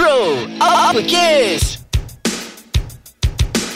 Bro, apa kes?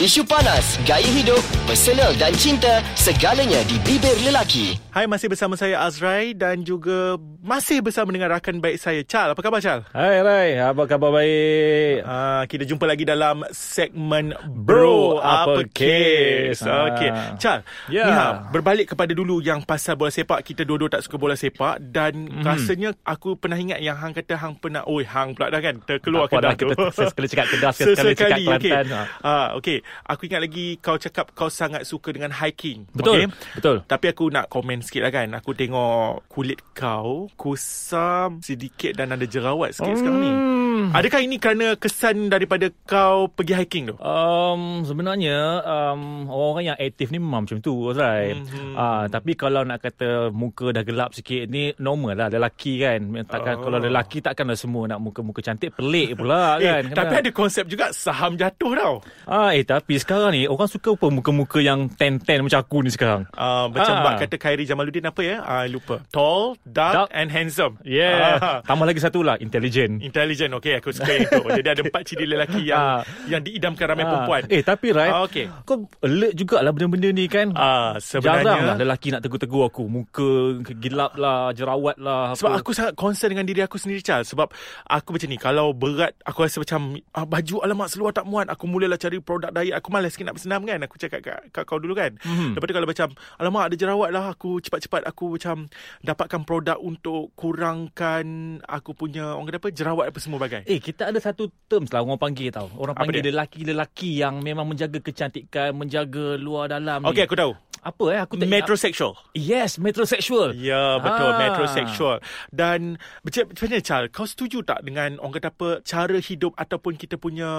Isu panas, gaya hidup, personal dan cinta, segalanya di bibir lelaki. Hai, masih bersama saya Azrai dan juga masih bersama dengan rakan baik saya Chal. Apa khabar Chal? Hai Rai, apa khabar baik? Uh, kita jumpa lagi dalam segmen Bro, Bro, apa kes? kes? Okey, Ah. Chal. Ya. Ni ha, berbalik kepada dulu yang pasal bola sepak, kita dua-dua tak suka bola sepak dan Mhm. rasanya aku pernah ingat yang hang kata hang pernah, oi hang pula dah kan, terkeluar kedah dah, kita sesekali cakap Kedah, sesekali cakap Sesekali, okey. Kelantan. Ha. Ah, okey. Aku ingat lagi kau cakap kau sangat suka dengan hiking. Betul, okey? betul. Tapi aku nak komen sikit lah kan. Aku tengok kulit kau kusam sedikit dan ada jerawat sikit sekarang ni. Hmm. Adakah ini kerana kesan daripada kau pergi hiking tu? Um, sebenarnya um, orang-orang yang aktif ni memang macam tu Azrai. Mm-hmm. Uh, tapi kalau nak kata muka dah gelap sikit ni normal lah lelaki kan. Takkan Oh. kalau lelaki takkanlah semua nak muka-muka cantik pelik pula kan. Eh, tapi ada konsep juga saham jatuh tau. Ah, eh tapi sekarang ni orang suka apa muka-muka yang ten-ten macam aku ni sekarang. Uh, macam Ah. buat kata Khairi Jamaluddin apa ya? Uh, lupa. Tall, dark, Dark. and handsome. Yeah. Ah. Tambah lagi satu lah, intelligent. Intelligent, okay. Aku suka yang tu. Jadi ada empat ciri lelaki yang Ah. yang diidamkan ramai Ah. perempuan. Eh tapi Rai, Ah, okey. kau alert jugalah benda-benda ni kan. Ah, Jarang lah sebenarnya lelaki nak tegur-tegur aku. Muka gelap lah, jerawat lah. sebab aku sangat concern dengan diri aku sendiri Charles sebab aku macam ni kalau berat aku rasa macam ah, baju alamak seluar tak muat aku mulalah cari produk diet aku malas sikit nak bersenam kan aku cakap kat, kat kau dulu kan Mhm. lepas tu kalau macam alamak ada jerawat lah aku cepat-cepat aku macam dapatkan produk untuk kurangkan aku punya orang kata apa jerawat apa semua bagai Eh, kita ada satu terms lah orang panggil tau. Orang Apa panggil dia? lelaki-lelaki yang memang menjaga kecantikan, menjaga luar dalam ni. Okey aku tahu Apa eh? Aku tak metrosexual Yes, metrosexual. Ya betul Ah. metrosexual dan macam macam mana Charles kau setuju tak dengan orang kata apa cara hidup ataupun kita punya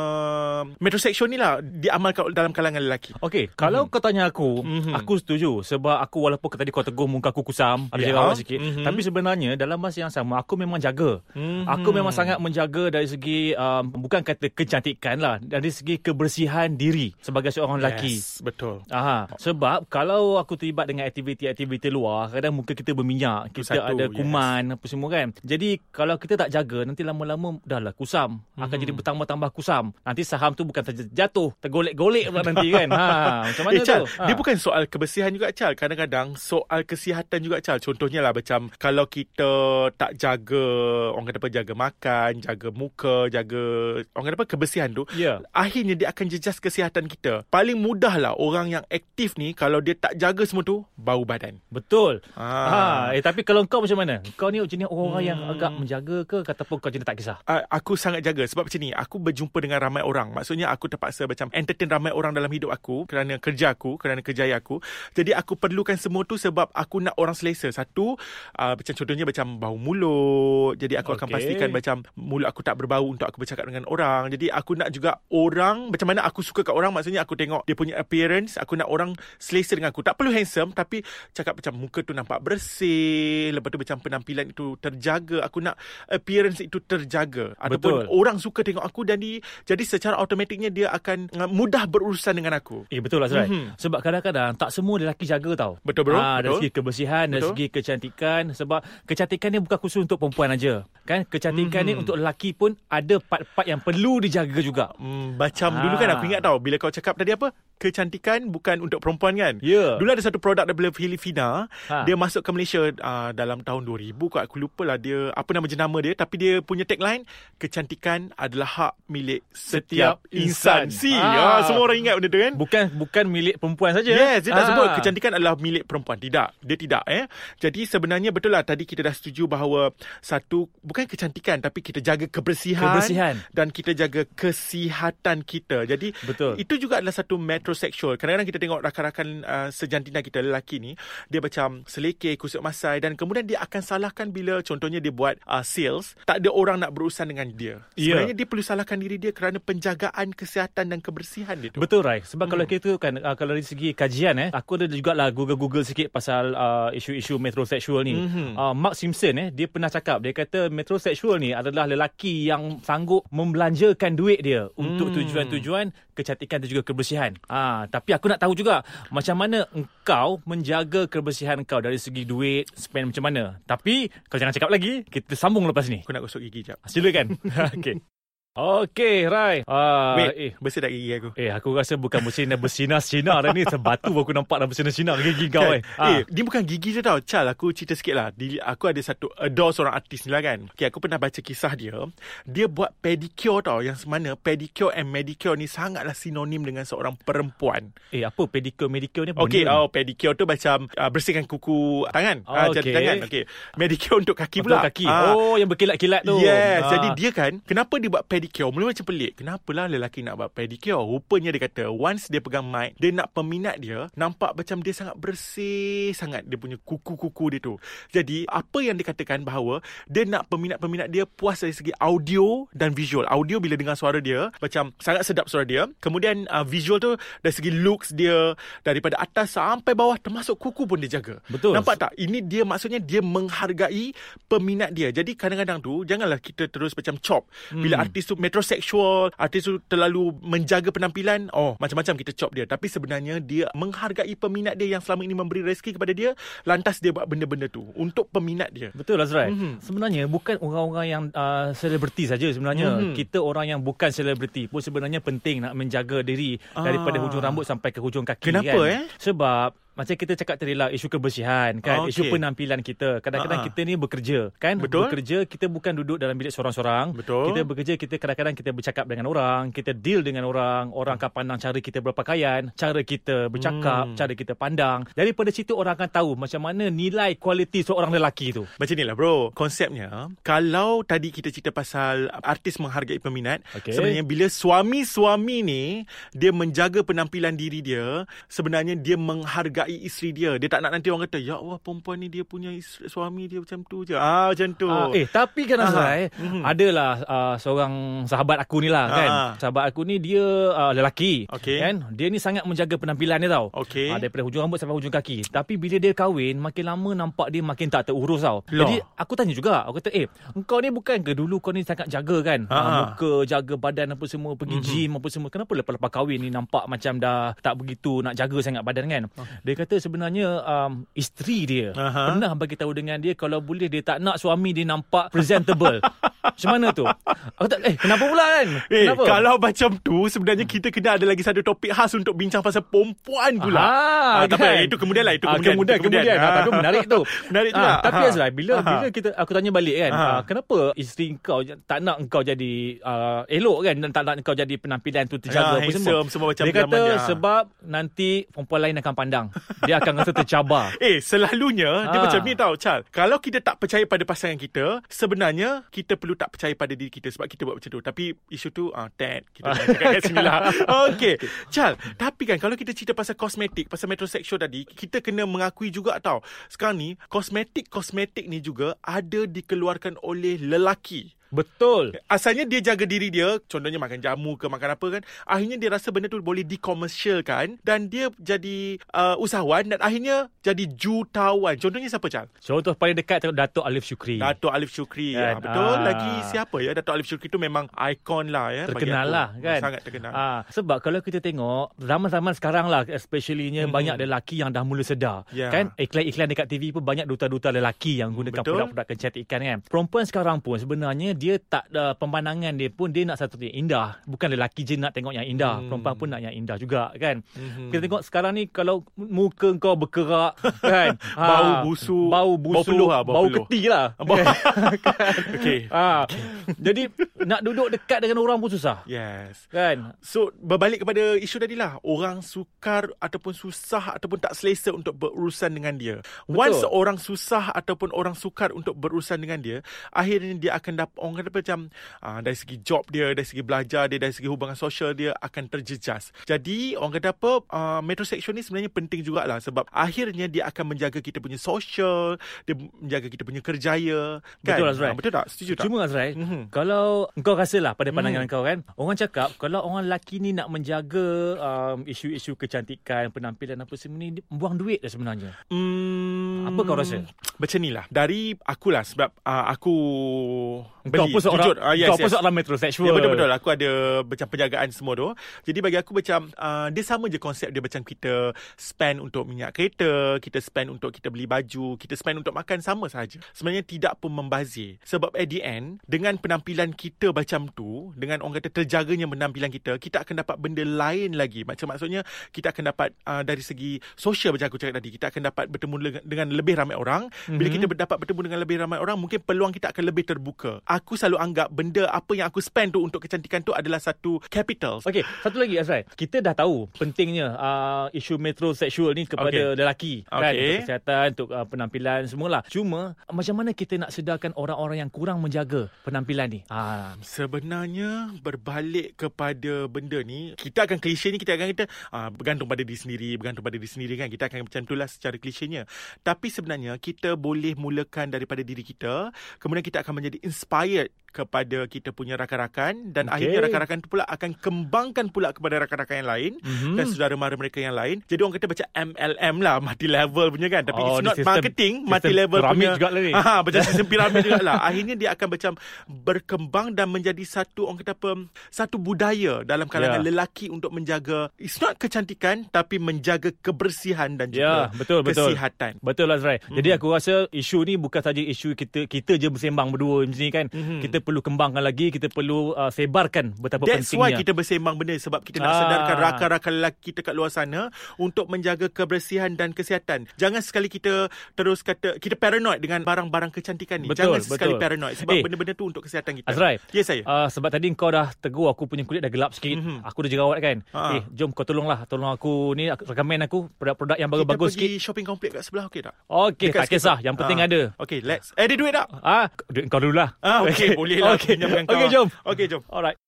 metrosexual ni lah diamalkan dalam kalangan lelaki Okey, kalau kau tanya aku, Mhm. aku setuju sebab aku walaupun tadi kau tegur muka aku kusam, ada Ya. jerawat sikit, Mhm. tapi sebenarnya dalam masa yang sama aku memang jaga. Mhm. Aku memang sangat menjaga dari segi um, bukan kata kecantikan lah, dari segi kebersihan diri sebagai seorang lelaki. yes, betul Aha, sebab kalau aku terlibat dengan aktiviti-aktiviti luar, kadang muka kita berminyak, kita satu, ada yes. kuman apa semua kan. Jadi kalau kita tak jaga, nanti lama-lama dah lah kusam. Akan Mhm. jadi bertambah-tambah kusam. Nanti saham tu bukan terjatuh, tergolek-golek pula nanti kan. Ha, macam mana eh, Chal, tu? Ha. dia bukan soal kebersihan juga, Chal. Kadang-kadang soal kesihatan juga, Chal. Contohnya lah macam kalau kita tak jaga, orang kata apa, jaga makan, jaga muka, jaga, orang kata apa, kebersihan tu, Ya. akhirnya dia akan jejas kesihatan kita. Paling mudah lah orang yang aktif ni, kalau dia tak jaga semua tu, bau badan. Betul. Ah. Ha, eh tapi kalau kau macam mana? Kau ni jenis orang yang Hmm. agak menjaga ke ataupun kau jenis tak kisah? Uh, aku sangat jaga sebab macam ni aku berjumpa dengan ramai orang maksudnya aku terpaksa macam entertain ramai orang dalam hidup aku kerana kerja aku kerana kerjaya aku jadi aku perlukan semua tu sebab aku nak orang selesa satu uh, macam contohnya macam bau mulut jadi aku akan Okey. pastikan macam mulut aku tak berbau untuk aku bercakap dengan orang jadi aku nak juga orang macam mana aku suka kat orang maksudnya aku tengok dia punya appearance aku nak orang selesa dengan aku tak perlu handsome tapi cakap macam muka tu nampak bersih lepas tu macam penampilan itu terjaga aku nak appearance itu terjaga ataupun Betul. orang suka tengok aku dan di, jadi secara automatiknya dia akan uh, mudah berurusan dengan aku Eh betul lah Azrai. Mhm. Sebab kadang-kadang tak semua lelaki jaga tau. Betul, bro. Ah, dari Betul. segi kebersihan, dari Betul. segi kecantikan. Sebab kecantikan ni bukan khusus untuk perempuan aja. Kan kecantikan Mhm. ni untuk lelaki pun ada part-part yang perlu dijaga juga. Hmm, macam Ah. dulu kan aku ingat tau bila kau cakap tadi apa kecantikan bukan untuk perempuan kan Ya. Dulu ada satu produk daripada Filipina Ha. dia masuk ke Malaysia uh, dalam tahun 2000 kot aku lupa lah dia apa nama jenama dia tapi dia punya tagline kecantikan adalah hak milik setiap, Setiap insan. insan. Si, Ah. ah. semua orang ingat benda tu kan? Bukan bukan milik perempuan saja. Yes, dia tak Ah. sebut kecantikan adalah milik perempuan. Tidak, dia tidak eh. Jadi sebenarnya betul lah tadi kita dah setuju bahawa satu bukan kecantikan tapi kita jaga kebersihan, Kebersihan. dan kita jaga kesihatan kita. Jadi Betul. itu juga adalah satu metrosexual. Kadang-kadang kita tengok rakan-rakan uh, sejantina kita lelaki ni, dia macam selekeh, kusut masai dan kemudian dia akan salahkan bila contohnya dia buat uh, sales, tak ada orang nak berurusan dengan dia. Ya. Sebenarnya dia perlu salahkan diri dia kerana penjagaan kesihatan dan kebersihan dia tu. Betul Rai Sebab Hmm. kalau kita kan uh, Kalau dari segi kajian eh Aku ada jugalah Google-Google sikit Pasal uh, isu-isu metrosexual ni Mhm. uh, Mark Simpson eh Dia pernah cakap Dia kata metrosexual ni Adalah lelaki yang Sanggup membelanjakan duit dia Untuk Hmm. tujuan-tujuan Kecantikan dan juga kebersihan uh, Tapi aku nak tahu juga Macam mana engkau Menjaga kebersihan kau Dari segi duit Spend macam mana? Tapi Kau jangan cakap lagi Kita sambung lepas ni. Aku nak gosok gigi jap. Silakan. Okay Okey, Rai. Ah, Wait, eh, bersedak gigi aku. Eh, aku rasa bukan bersinar bersinar-sinar dah ni. Sebatu aku nampak dah bersinar-sinar gigi kau eh. Eh, dia bukan gigi je tau. Chal, aku cerita sikit lah. Di, aku ada satu adore seorang artis ni lah kan. Okay, aku pernah baca kisah dia. Dia buat pedicure tau. Yang mana pedicure and medicure ni sangatlah sinonim dengan seorang perempuan. Eh, apa pedicure medicure ni? Okay, benda? oh pedicure tu macam uh, bersihkan kuku tangan. Oh, jari okey. tangan. Okay. Medicure untuk kaki pula. kaki. Ah. Oh, yang berkilat-kilat tu. Yes, Ah. jadi dia kan kenapa dia buat pedicure? Mula macam pelik. Kenapalah lelaki nak buat pedicure? Rupanya dia kata once dia pegang mic, dia nak peminat dia nampak macam dia sangat bersih sangat dia punya kuku-kuku dia tu. Jadi apa yang dikatakan bahawa dia nak peminat-peminat dia puas dari segi audio dan visual. Audio bila dengar suara dia macam sangat sedap suara dia. Kemudian uh, visual tu dari segi looks dia daripada atas sampai bawah termasuk kuku pun dia jaga. Betul. Nampak tak? Ini dia maksudnya dia menghargai peminat dia. Jadi kadang-kadang tu janganlah kita terus macam chop. Bila artis tu metrosexual, artis tu terlalu menjaga penampilan, oh macam-macam kita chop dia. Tapi sebenarnya dia menghargai peminat dia yang selama ini memberi rezeki kepada dia, lantas dia buat benda-benda tu untuk peminat dia. Betul Azrai. Mhm. Mm-hmm. Sebenarnya bukan orang-orang yang uh, selebriti saja sebenarnya. Mhm. Mm-hmm. Kita orang yang bukan selebriti pun sebenarnya penting nak menjaga diri Ah. daripada hujung rambut sampai ke hujung kaki Kenapa, kan. eh? Sebab macam kita cakap tadi lah isu kebersihan kan Okey. isu penampilan kita kadang-kadang Ah, ah. kita ni bekerja kan Betul. bekerja kita bukan duduk dalam bilik seorang-seorang Betul. kita bekerja kita kadang-kadang kita bercakap dengan orang kita deal dengan orang orang akan pandang cara kita berpakaian cara kita bercakap Hmm. cara kita pandang daripada situ orang akan tahu macam mana nilai kualiti seorang lelaki tu Macam ni lah bro Konsepnya Kalau tadi kita cerita pasal Artis menghargai peminat Okey. Sebenarnya bila suami-suami ni Dia menjaga penampilan diri dia Sebenarnya dia menghargai isteri dia Dia tak nak nanti orang kata Ya Allah perempuan ni dia punya isteri, suami dia macam tu je Ah macam tu Ah, eh tapi kan. Azrai Mhm. adalah uh, seorang sahabat aku ni lah kan. Ah. Sahabat aku ni dia uh, lelaki Okey. kan. Dia ni sangat menjaga penampilan dia tau. Okey. Ah, daripada hujung rambut sampai hujung kaki. Tapi bila dia kahwin makin lama nampak dia makin tak terurus tau. Loh. Jadi aku tanya juga, aku kata, "Eh, engkau ni bukan ke dulu kau ni sangat jaga kan? Ah, ah. muka, jaga badan apa semua, pergi Mhm. gym apa semua. Kenapa lepas-lepas kahwin ni nampak macam dah tak begitu nak jaga sangat badan kan?" Dia kata sebenarnya um, isteri dia Aha. pernah bagi tahu dengan dia kalau boleh dia tak nak suami dia nampak presentable. Macam mana tu? Aku tak eh kenapa pula kan? Eh, kenapa? kalau macam tu sebenarnya kita kena ada lagi satu topik khas untuk bincang pasal perempuan pula. Ah, tak kan? apa, itu kemudian lah, itu Ah, kemudian. kemudian, itu kemudian. Ah, tapi menarik tu. Menarik Ah, juga. tapi. Azrai, bila Aha. bila kita aku tanya balik kan, Aha. ah, kenapa isteri kau tak nak kau jadi uh, elok kan dan tak nak kau jadi penampilan tu terjaga Ya, apa semua. handsome, semua macam dia kata dia. sebab nanti perempuan lain akan pandang. Dia akan rasa tercabar. Eh, selalunya dia Ah. macam ni tau, Chal. Kalau kita tak percaya pada pasangan kita, sebenarnya kita perlu tak percaya pada diri kita sebab kita buat macam tu. Tapi isu tu, ah, tet. Kita nak cakap kat sini lah. Okey. Chal, tapi kan kalau kita cerita pasal kosmetik, pasal metrosexual tadi, kita kena mengakui juga tau. Sekarang ni, kosmetik-kosmetik ni juga ada dikeluarkan oleh lelaki. Betul. Asalnya dia jaga diri dia Contohnya makan jamu ke makan apa kan Akhirnya dia rasa benda tu boleh dikomersialkan Dan dia jadi uh, usahawan Dan akhirnya jadi jutawan Contohnya siapa Chal? Contoh paling dekat tengok Datuk Alif Syukri. Dato' Alif Syukri Kan, ya, Betul ah. Lagi siapa ya Dato' Alif Syukri tu memang ikon lah ya terkenal lah kan Sangat terkenal ah, sebab kalau kita tengok zaman-zaman sekarang lah especiallynya Mhm. banyak lelaki yang dah mula sedar Ya. kan iklan-iklan dekat TV pun banyak duta-duta lelaki yang gunakan Betul. produk-produk kecantikan kan perempuan sekarang pun sebenarnya dia tak uh, pemandangan dia pun dia nak satu yang indah. Bukan lelaki je nak tengok yang indah. Hmm. perempuan pun nak yang indah juga kan? Mhm. kita tengok sekarang ni kalau muka kau berkerak kan? Bau busuk. bau Bau busuk. peluh lah, bau bau peluh. keti lah Bau- kan? Okey. ah, jadi nak duduk dekat dengan orang pun susah. Yes. Kan? So berbalik kepada isu tadi lah. Orang sukar ataupun susah Ataupun tak selesa untuk berurusan dengan dia. Once Betul. orang susah Ataupun orang sukar untuk berurusan dengan dia Akhirnya dia akan dapat Orang kata macam uh, Dari segi job dia Dari segi belajar dia Dari segi hubungan sosial dia Akan terjejas Jadi orang kata apa uh, Metrosexual ni sebenarnya penting jugalah Sebab akhirnya dia akan menjaga kita punya sosial Dia menjaga kita punya kerjaya kan? Betul, Azrai. Ah, Betul tak? Setuju tak? Cuma Azrai, Mhm. mm-hmm. kalau kau rasalah pada pandangan Mhm. kau kan, orang cakap kalau orang lelaki ni nak menjaga um, isu-isu kecantikan, penampilan apa semua ni, buang duit dah sebenarnya. Hmm, Apa kau rasa? Macam ni lah. Dari akulah sebab uh, aku beli. Kau pun seorang, jujur. Ah, yes, kau pun yes. seorang metrosexual. Ya betul-betul Aku ada Macam penjagaan semua tu Jadi bagi aku macam uh, Dia sama je konsep dia Macam kita Spend untuk minyak kereta Kita spend untuk Kita beli baju Kita spend untuk makan Sama saja Sebenarnya tidak pun membazir Sebab at the end Dengan penampilan kita macam tu dengan orang kata terjaganya penampilan kita, kita akan dapat benda lain lagi. Macam maksudnya kita akan dapat uh, dari segi sosial macam aku cakap tadi, kita akan dapat bertemu dengan lebih ramai orang. Mm-hmm. Bila kita dapat bertemu dengan lebih ramai orang, mungkin peluang kita akan lebih terbuka. Aku selalu anggap benda apa yang aku spend tu untuk kecantikan tu adalah satu capital. Okey, satu lagi Azrai. Kita dah tahu pentingnya uh, isu metrosexual ni kepada Okey. lelaki kan Okey. untuk kesihatan, untuk uh, penampilan semualah. Cuma macam mana kita nak sedarkan orang-orang yang kurang menjaga penampilan ni? Ah, Sebenarnya berbalik kepada benda ni kita akan klise ni kita akan kata ah, bergantung pada diri sendiri bergantung pada diri sendiri kan kita akan macam itulah secara klisenya tapi sebenarnya kita boleh mulakan daripada diri kita. Kemudian kita akan menjadi inspired kepada kita punya rakan-rakan dan Okey. akhirnya rakan-rakan tu pula akan kembangkan pula kepada rakan-rakan yang lain Mhm. dan saudara mara mereka yang lain jadi orang kata macam MLM lah multi level punya kan tapi Oh, it's not sistem- marketing multi level punya juga lah ni. Ha, macam sistem piramid juga lah. Akhirnya dia akan macam berkembang dan menjadi satu orang kata apa satu budaya dalam kalangan Ya. lelaki untuk menjaga it's not kecantikan tapi menjaga kebersihan dan juga betul, betul. kesihatan. Betul Azrai. Hmm. Jadi aku rasa isu ni bukan saja isu kita kita je bersembang berdua macam ni kan. Mhm. Kita perlu kembangkan lagi, kita perlu uh, sebarkan betapa That's pentingnya. why kita bersembang benda sebab kita nak Ah. sedarkan rakan-rakan lelaki kita kat luar sana untuk menjaga kebersihan dan kesihatan. Jangan sekali kita terus kata kita paranoid dengan barang-barang kecantikan ni. Betul, Jangan sekali betul. paranoid sebab Eh, benda-benda tu untuk kesihatan kita. Azrai. Ya saya. Uh, sebab tadi kau dah tegur aku punya kulit dah gelap sikit. Mhm. Aku dah jerawat kan. Ha. Eh, jom kau tolonglah. Tolong aku ni aku- recommend aku produk-produk yang kita bagus-bagus pergi sikit. shopping komplek kat sebelah okey tak? Okey, tak kisah. Yang penting Ah. ada. Okay, let's. Eh, ada duit tak? Ah, duit kau dululah. Ah, okey, boleh lah. Okey, Pinjam dengan kau. Okey, jom. Okey, jom. Alright.